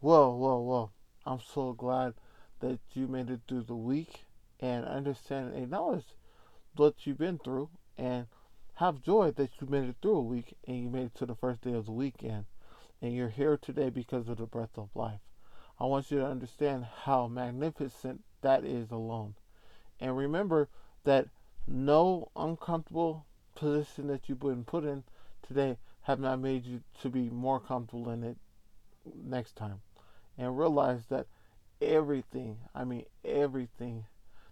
Whoa, whoa, whoa. I'm so glad that you made it through the week and understand and acknowledge what you've been through and have joy that you made it through a week and you made it to the first day of the weekend and you're here today because of the breath of life. I want you to understand how magnificent that is alone. And remember that no uncomfortable position that you've been put in today have not made you to be more comfortable in it next time. And realize that everything, I mean everything,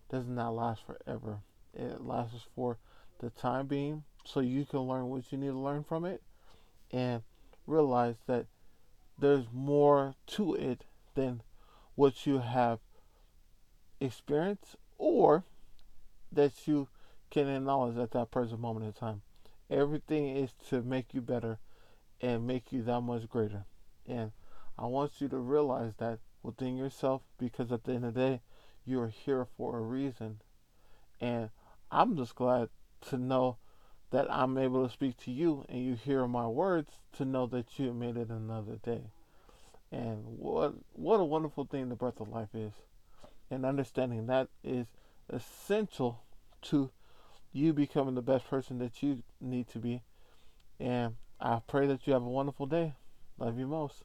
does not last forever. It lasts for the time being so you can learn what you need to learn from it and realize that there's more to it than what you have experienced or that you can acknowledge at that present moment in time. Everything is to make you better and make you that much greater. And I want you to realize that within yourself because at the end of the day, you are here for a reason. And I'm just glad to know that I'm able to speak to you and you hear my words to know that you made it another day. And what what a wonderful thing the breath of life is. And understanding that is essential to you becoming the best person that you need to be. And I pray that you have a wonderful day. Love you most.